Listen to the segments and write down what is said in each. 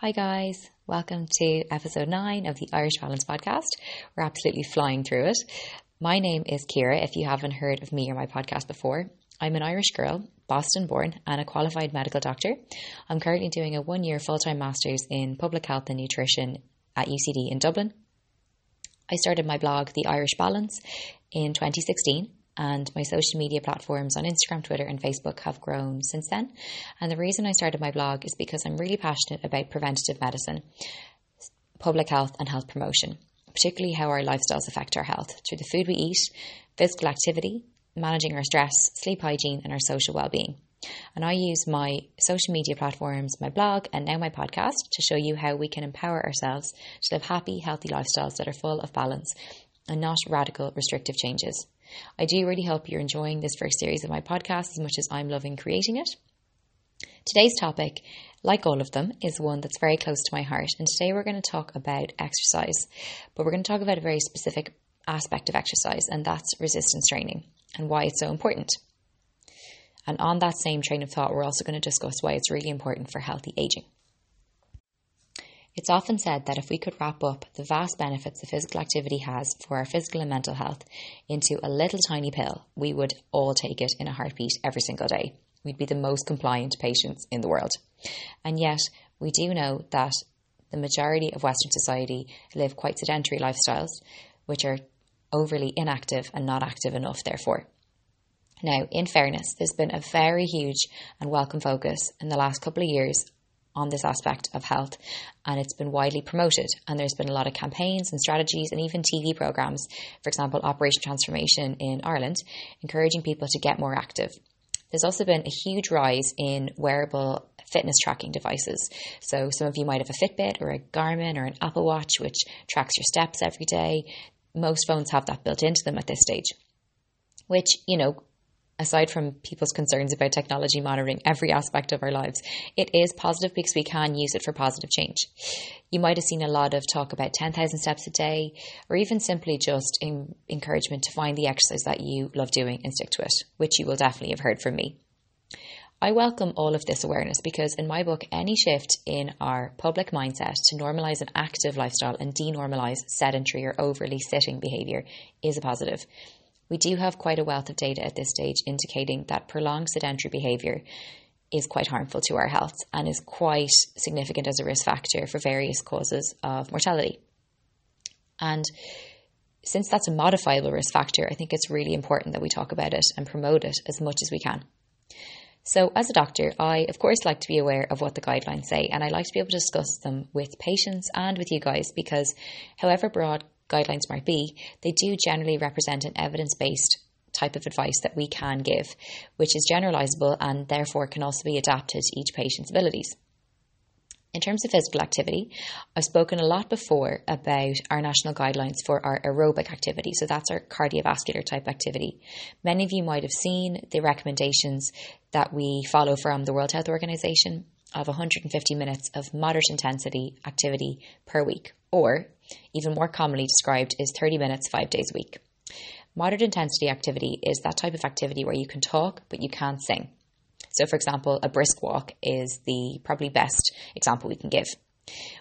Hi, guys. Welcome to episode nine of the Irish Balance podcast. We're absolutely flying through it. My name is Kira, if you haven't heard of me or my podcast before. I'm an Irish girl, Boston born, and a qualified medical doctor. I'm currently doing a one year full time master's in public health and nutrition at UCD in Dublin. I started my blog, The Irish Balance, in 2016 and my social media platforms on Instagram, Twitter, and Facebook have grown since then. And the reason I started my blog is because I'm really passionate about preventative medicine, public health, and health promotion, particularly how our lifestyles affect our health through the food we eat, physical activity, managing our stress, sleep hygiene, and our social well-being. And I use my social media platforms, my blog, and now my podcast to show you how we can empower ourselves to live happy, healthy lifestyles that are full of balance and not radical, restrictive changes. I do really hope you're enjoying this first series of my podcast as much as I'm loving creating it. Today's topic, like all of them, is one that's very close to my heart. And today we're going to talk about exercise, but we're going to talk about a very specific aspect of exercise, and that's resistance training and why it's so important. And on that same train of thought, we're also going to discuss why it's really important for healthy aging. It's often said that if we could wrap up the vast benefits that physical activity has for our physical and mental health into a little tiny pill, we would all take it in a heartbeat every single day. We'd be the most compliant patients in the world. And yet, we do know that the majority of Western society live quite sedentary lifestyles, which are overly inactive and not active enough, therefore. Now, in fairness, there's been a very huge and welcome focus in the last couple of years on this aspect of health and it's been widely promoted. And there's been a lot of campaigns and strategies and even TV programs for example Operation Transformation in Ireland encouraging people to get more active. There's also been a huge rise in wearable fitness tracking devices. So some of you might have a Fitbit or a Garmin or an Apple Watch which tracks your steps every day. Most phones have that built into them at this stage which you know aside from people's concerns about technology monitoring every aspect of our lives, it is positive because we can use it for positive change. You might have seen a lot of talk about 10,000 steps a day, or even simply just encouragement to find the exercise that you love doing and stick to it, which you will definitely have heard from me. I welcome all of this awareness because, in my book, any shift in our public mindset to normalise an active lifestyle and denormalise sedentary or overly sitting behaviour is a positive. We do have quite a wealth of data at this stage indicating that prolonged sedentary behaviour is quite harmful to our health and is quite significant as a risk factor for various causes of mortality. And since that's a modifiable risk factor, I think it's really important that we talk about it and promote it as much as we can. So, as a doctor, I of course like to be aware of what the guidelines say, and I like to be able to discuss them with patients and with you guys because, however broad guidelines might be, they do generally represent an evidence based type of advice that we can give, which is generalizable and therefore can also be adapted to each patient's abilities. In terms of physical activity, I've spoken a lot before about our national guidelines for our aerobic activity. So that's our cardiovascular type activity. Many of you might have seen the recommendations that we follow from the World Health Organization of 150 minutes of moderate intensity activity per week, or even more commonly described is 30 minutes five days a week. Moderate intensity activity is that type of activity where you can talk but you can't sing. So, for example, a brisk walk is the probably best example we can give.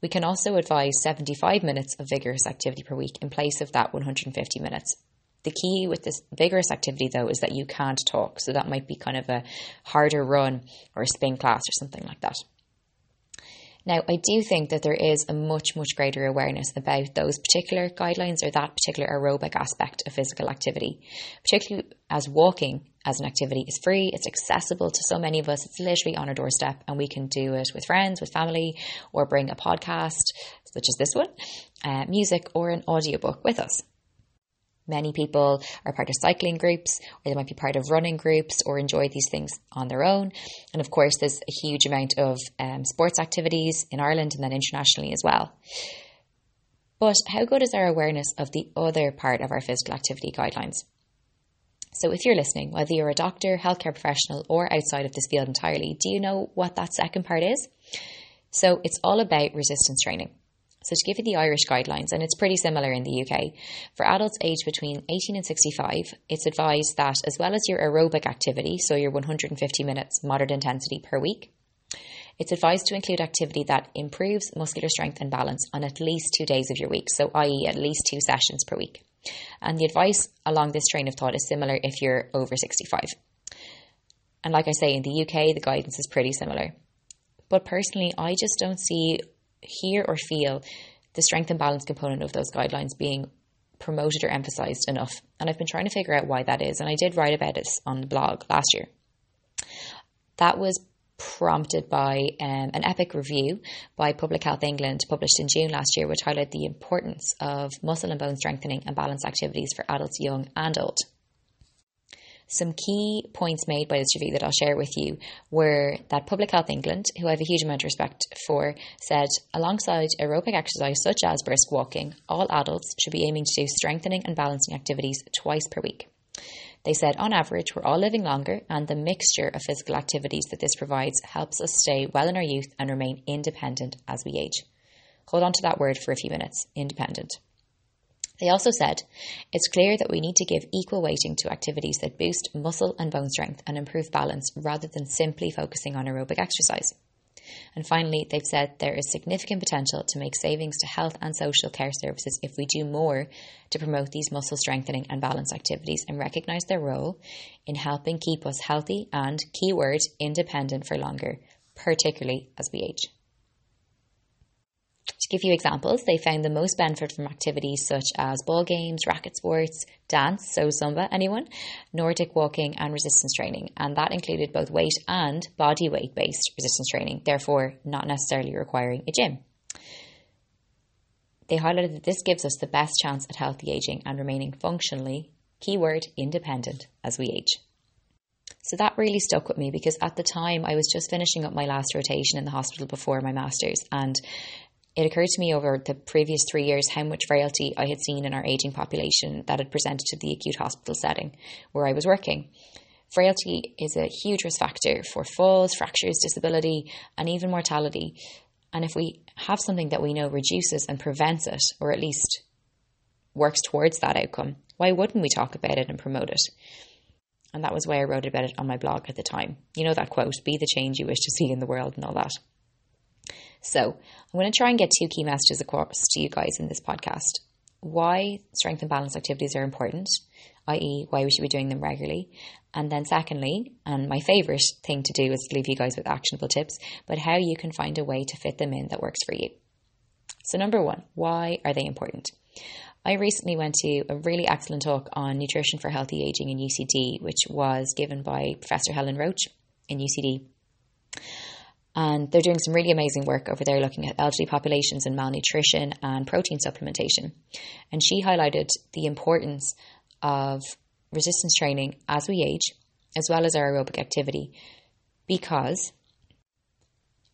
We can also advise 75 minutes of vigorous activity per week in place of that 150 minutes. The key with this vigorous activity, though, is that you can't talk. So that might be kind of a harder run or a spin class or something like that. Now, I do think that there is a much, much greater awareness about those particular guidelines or that particular aerobic aspect of physical activity, particularly as walking as an activity is free, it's accessible to so many of us, it's literally on our doorstep, and we can do it with friends, with family, or bring a podcast, such as this one, uh, music, or an audiobook with us. Many people are part of cycling groups, or they might be part of running groups, or enjoy these things on their own. And of course, there's a huge amount of um, sports activities in Ireland and then internationally as well. But how good is our awareness of the other part of our physical activity guidelines? So, if you're listening, whether you're a doctor, healthcare professional, or outside of this field entirely, do you know what that second part is? So, it's all about resistance training. So, to give you the Irish guidelines, and it's pretty similar in the UK, for adults aged between 18 and 65, it's advised that as well as your aerobic activity, so your 150 minutes moderate intensity per week, It's advised to include activity that improves muscular strength and balance on at least two days of your week, so i.e., at least two sessions per week. And the advice along this train of thought is similar if you're over 65. And like I say, in the UK, the guidance is pretty similar. But personally, I just don't see, hear, or feel the strength and balance component of those guidelines being promoted or emphasized enough. And I've been trying to figure out why that is. And I did write about it on the blog last year. That was prompted by um, an EPIC review by Public Health England published in June last year, which highlighted the importance of muscle and bone strengthening and balance activities for adults young and old. Some key points made by this review that I'll share with you were that Public Health England, who I have a huge amount of respect for, said alongside aerobic exercise such as brisk walking, all adults should be aiming to do strengthening and balancing activities twice per week. They said, on average, we're all living longer, and the mixture of physical activities that this provides helps us stay well in our youth and remain independent as we age. Hold on to that word for a few minutes independent. They also said, it's clear that we need to give equal weighting to activities that boost muscle and bone strength and improve balance rather than simply focusing on aerobic exercise. And finally, they've said there is significant potential to make savings to health and social care services if we do more to promote these muscle strengthening and balance activities and recognise their role in helping keep us healthy and, keyword, independent for longer, particularly as we age. To give you examples, they found the most benefit from activities such as ball games, racket sports, dance, so Zumba, anyone, Nordic walking, and resistance training. And that included both weight and body weight based resistance training, therefore, not necessarily requiring a gym. They highlighted that this gives us the best chance at healthy aging and remaining functionally, keyword, independent as we age. So that really stuck with me because at the time I was just finishing up my last rotation in the hospital before my master's and it occurred to me over the previous three years how much frailty I had seen in our ageing population that had presented to the acute hospital setting where I was working. Frailty is a huge risk factor for falls, fractures, disability, and even mortality. And if we have something that we know reduces and prevents it, or at least works towards that outcome, why wouldn't we talk about it and promote it? And that was why I wrote about it on my blog at the time. You know that quote, be the change you wish to see in the world and all that. So I'm going to try and get two key messages across to you guys in this podcast. Why strength and balance activities are important, i.e., why we should be doing them regularly. And then, secondly, and my favourite thing to do is to leave you guys with actionable tips, but how you can find a way to fit them in that works for you. So, number one, why are they important? I recently went to a really excellent talk on nutrition for healthy aging in UCD, which was given by Professor Helen Roche in UCD. And they're doing some really amazing work over there looking at elderly populations and malnutrition and protein supplementation. And she highlighted the importance of resistance training as we age, as well as our aerobic activity, because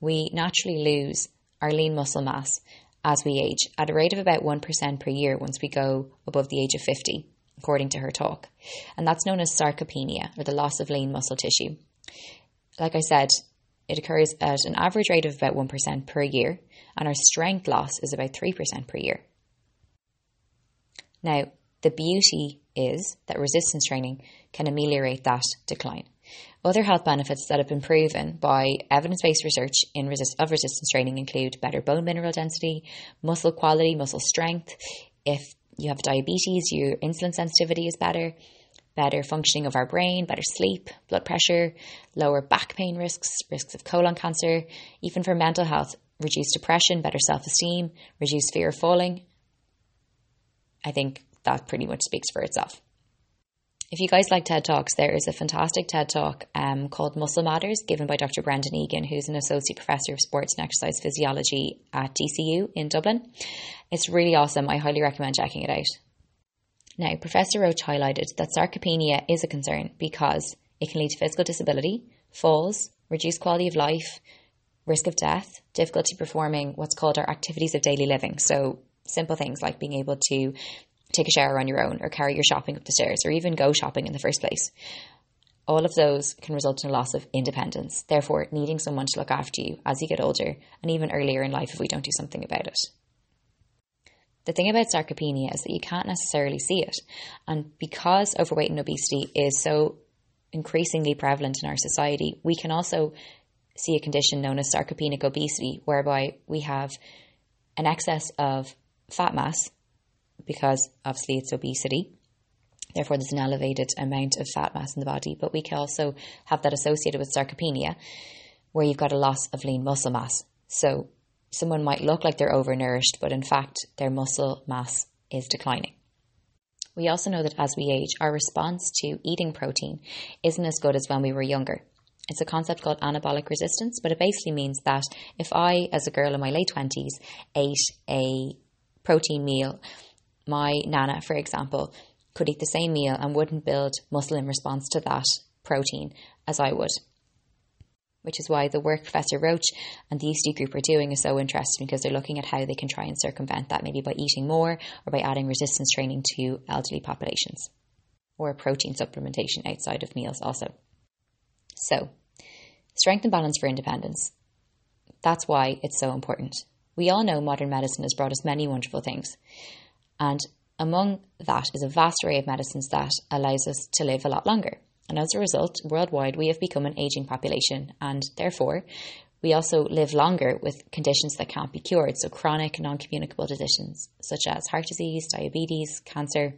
we naturally lose our lean muscle mass as we age at a rate of about 1% per year once we go above the age of 50, according to her talk. And that's known as sarcopenia, or the loss of lean muscle tissue. Like I said, it occurs at an average rate of about 1% per year, and our strength loss is about 3% per year. Now, the beauty is that resistance training can ameliorate that decline. Other health benefits that have been proven by evidence based research in resist- of resistance training include better bone mineral density, muscle quality, muscle strength. If you have diabetes, your insulin sensitivity is better better functioning of our brain, better sleep, blood pressure, lower back pain risks, risks of colon cancer, even for mental health, reduced depression, better self esteem, reduced fear of falling. I think that pretty much speaks for itself. If you guys like TED Talks, there is a fantastic TED Talk um, called Muscle Matters, given by Dr. Brendan Egan, who's an associate professor of sports and exercise physiology at DCU in Dublin. It's really awesome. I highly recommend checking it out. Now, Professor Roche highlighted that sarcopenia is a concern because it can lead to physical disability, falls, reduced quality of life, risk of death, difficulty performing what's called our activities of daily living. So, simple things like being able to take a shower on your own or carry your shopping up the stairs or even go shopping in the first place. All of those can result in a loss of independence, therefore, needing someone to look after you as you get older and even earlier in life if we don't do something about it. The thing about sarcopenia is that you can't necessarily see it. And because overweight and obesity is so increasingly prevalent in our society, we can also see a condition known as sarcopenic obesity, whereby we have an excess of fat mass because obviously it's obesity. Therefore, there's an elevated amount of fat mass in the body, but we can also have that associated with sarcopenia, where you've got a loss of lean muscle mass. So, someone might look like they're overnourished, but in fact, their muscle mass is declining. We also know that as we age, our response to eating protein isn't as good as when we were younger. It's a concept called anabolic resistance, but it basically means that if I, as a girl in my late 20s, ate a protein meal, my nana, for example, could eat the same meal and wouldn't build muscle in response to that protein as I would. Which is why the work Professor Roche and the UCD group are doing is so interesting because they're looking at how they can try and circumvent that, maybe by eating more or by adding resistance training to elderly populations or protein supplementation outside of meals also. So, strength and balance for independence. That's why it's so important. We all know modern medicine has brought us many wonderful things. And among that is a vast array of medicines that allows us to live a lot longer. And as a result, worldwide, we have become an aging population, and therefore, we also live longer with conditions that can't be cured, so chronic, non communicable conditions such as heart disease, diabetes, cancer,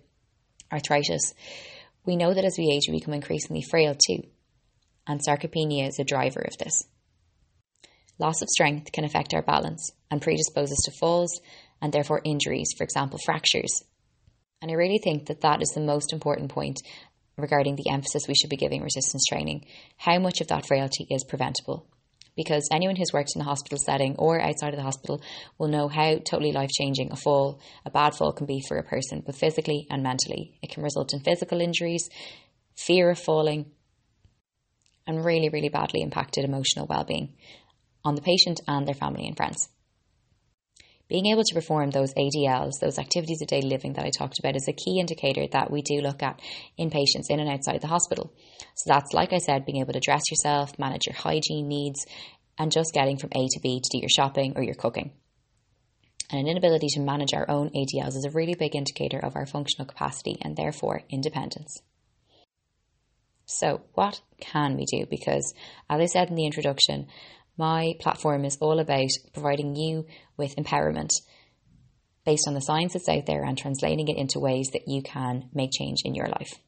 arthritis. We know that as we age, we become increasingly frail too, and sarcopenia is a driver of this. Loss of strength can affect our balance and predispose us to falls and therefore injuries, for example, fractures. And I really think that that is the most important point regarding the emphasis we should be giving resistance training. How much of that frailty is preventable? Because anyone who's worked in a hospital setting or outside of the hospital will know how totally life changing a fall, a bad fall can be for a person, both physically and mentally. It can result in physical injuries, fear of falling, and really, really badly impacted emotional well being on the patient and their family and friends. Being able to perform those ADLs, those activities of daily living that I talked about, is a key indicator that we do look at in patients in and outside the hospital. So that's, like I said, being able to dress yourself, manage your hygiene needs, and just getting from A to B to do your shopping or your cooking. And an inability to manage our own ADLs is a really big indicator of our functional capacity and therefore independence. So, what can we do? Because, as I said in the introduction, my platform is all about providing you with empowerment based on the science that's out there and translating it into ways that you can make change in your life.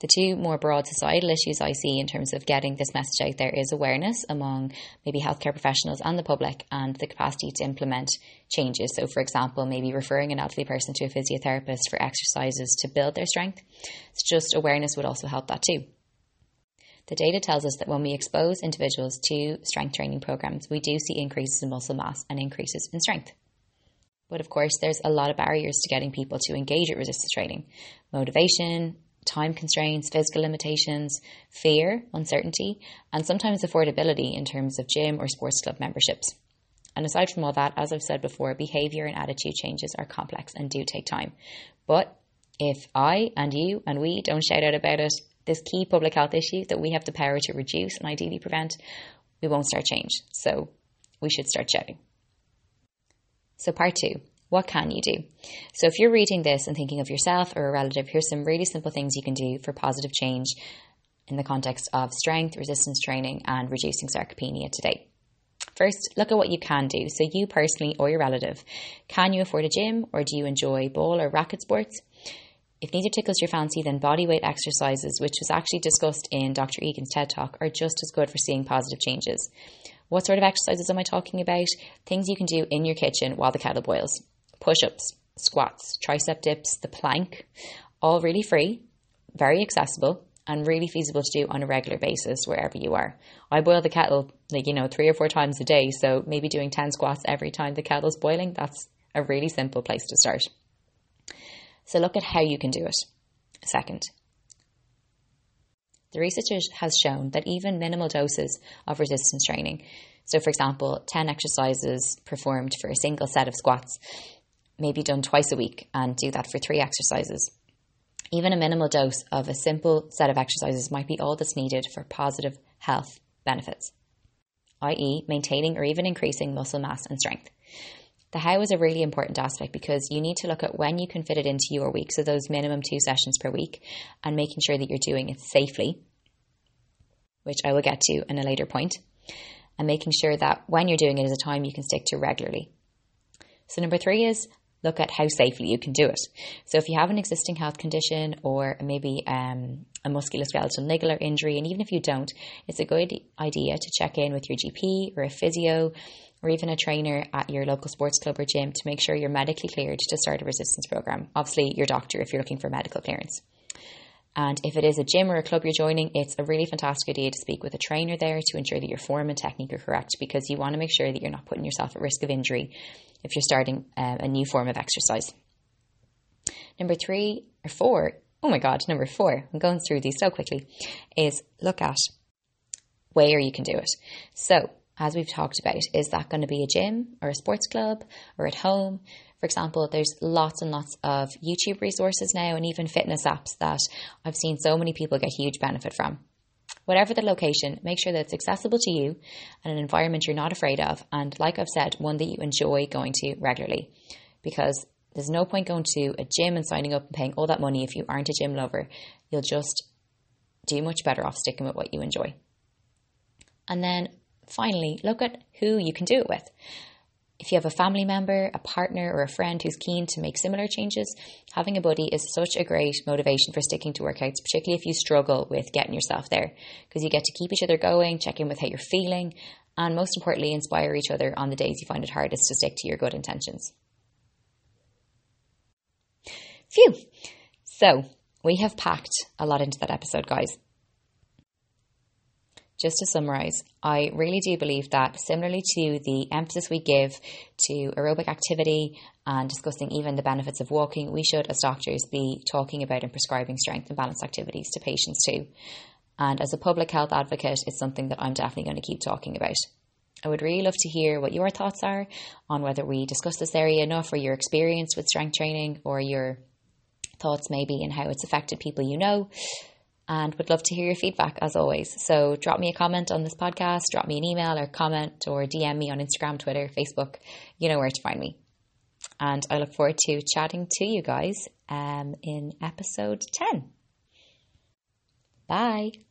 The two more broad societal issues I see in terms of getting this message out there is awareness among maybe healthcare professionals and the public and the capacity to implement changes. So, for example, maybe referring an elderly person to a physiotherapist for exercises to build their strength. It's just awareness would also help that too. The data tells us that when we expose individuals to strength training programs, we do see increases in muscle mass and increases in strength. But of course, there's a lot of barriers to getting people to engage at resistance training motivation, time constraints, physical limitations, fear, uncertainty, and sometimes affordability in terms of gym or sports club memberships. And aside from all that, as I've said before, behaviour and attitude changes are complex and do take time. But if I and you and we don't shout out about it, this key public health issue that we have the power to reduce and ideally prevent, we won't start change. So we should start shouting. So, part two what can you do? So, if you're reading this and thinking of yourself or a relative, here's some really simple things you can do for positive change in the context of strength, resistance training, and reducing sarcopenia today. First, look at what you can do. So, you personally or your relative, can you afford a gym or do you enjoy ball or racket sports? If neither tickles your fancy, then body weight exercises, which was actually discussed in Dr. Egan's TED Talk, are just as good for seeing positive changes. What sort of exercises am I talking about? Things you can do in your kitchen while the kettle boils. Push ups, squats, tricep dips, the plank, all really free, very accessible, and really feasible to do on a regular basis wherever you are. I boil the kettle like, you know, three or four times a day, so maybe doing 10 squats every time the kettle's boiling, that's a really simple place to start. So look at how you can do it. Second, the research has shown that even minimal doses of resistance training, so for example, 10 exercises performed for a single set of squats, may be done twice a week and do that for three exercises. Even a minimal dose of a simple set of exercises might be all that's needed for positive health benefits, i.e., maintaining or even increasing muscle mass and strength. The how is a really important aspect because you need to look at when you can fit it into your week, so those minimum two sessions per week, and making sure that you're doing it safely, which I will get to in a later and making sure that when you're doing it is a time you can stick to regularly. So, number three is look at how safely you can do it. So, if you have an existing health condition or maybe um, a musculoskeletal niggler injury, and even if you don't, it's a good idea to check in with your GP or a physio or even a trainer at your local sports club or gym to make sure you're medically cleared to start a resistance program. Obviously, your doctor if you're looking for medical clearance. And if it is a gym or a club you're joining, it's a really fantastic idea to speak with a trainer there to ensure that your form and technique are correct because you want to make sure that you're not putting yourself at risk of injury if you're starting uh, a new form of exercise. Number three or four, oh my God, number four, I'm going through these so quickly, is look at where you can do it. So, as we've talked about, is that going to be a gym or a sports club or at home? For example, there's lots and lots of YouTube resources now and even fitness apps that I've seen so many people get huge benefit from. Whatever the location, make sure that it's accessible to you and an environment you're not afraid of, and like I've said, one that you enjoy going to regularly. Because there's no point going to a gym and signing up and paying all that money if you aren't a gym lover. You'll just do much better off sticking with what you enjoy. And then finally, look at who you can do it with. If you have a family member, a partner, or a friend who's keen to make similar changes, having a buddy is such a great motivation for sticking to workouts, particularly if you struggle with getting yourself there, because you get to keep each other going, check in with how you're feeling, and most importantly, inspire each other on the days you find it hardest to stick to your good intentions. Phew! So, we have packed a lot into that episode, guys just to summarize, I really do believe that similarly to the emphasis we give to aerobic activity and discussing even the benefits of walking, we should, as doctors, be talking about and prescribing strength and balance activities to patients too. And as a public health advocate, it's something that I'm definitely going to keep talking about. I would really love to hear what your thoughts are on whether we discuss this area enough or your experience with strength training or your thoughts maybe and how it's affected people you know and would love to hear your feedback as always. So drop me a comment on this podcast, drop me an email or comment or DM me on Instagram, Twitter, Facebook. You know where to find me. And I look forward to chatting to you guys um, in episode 10. Bye.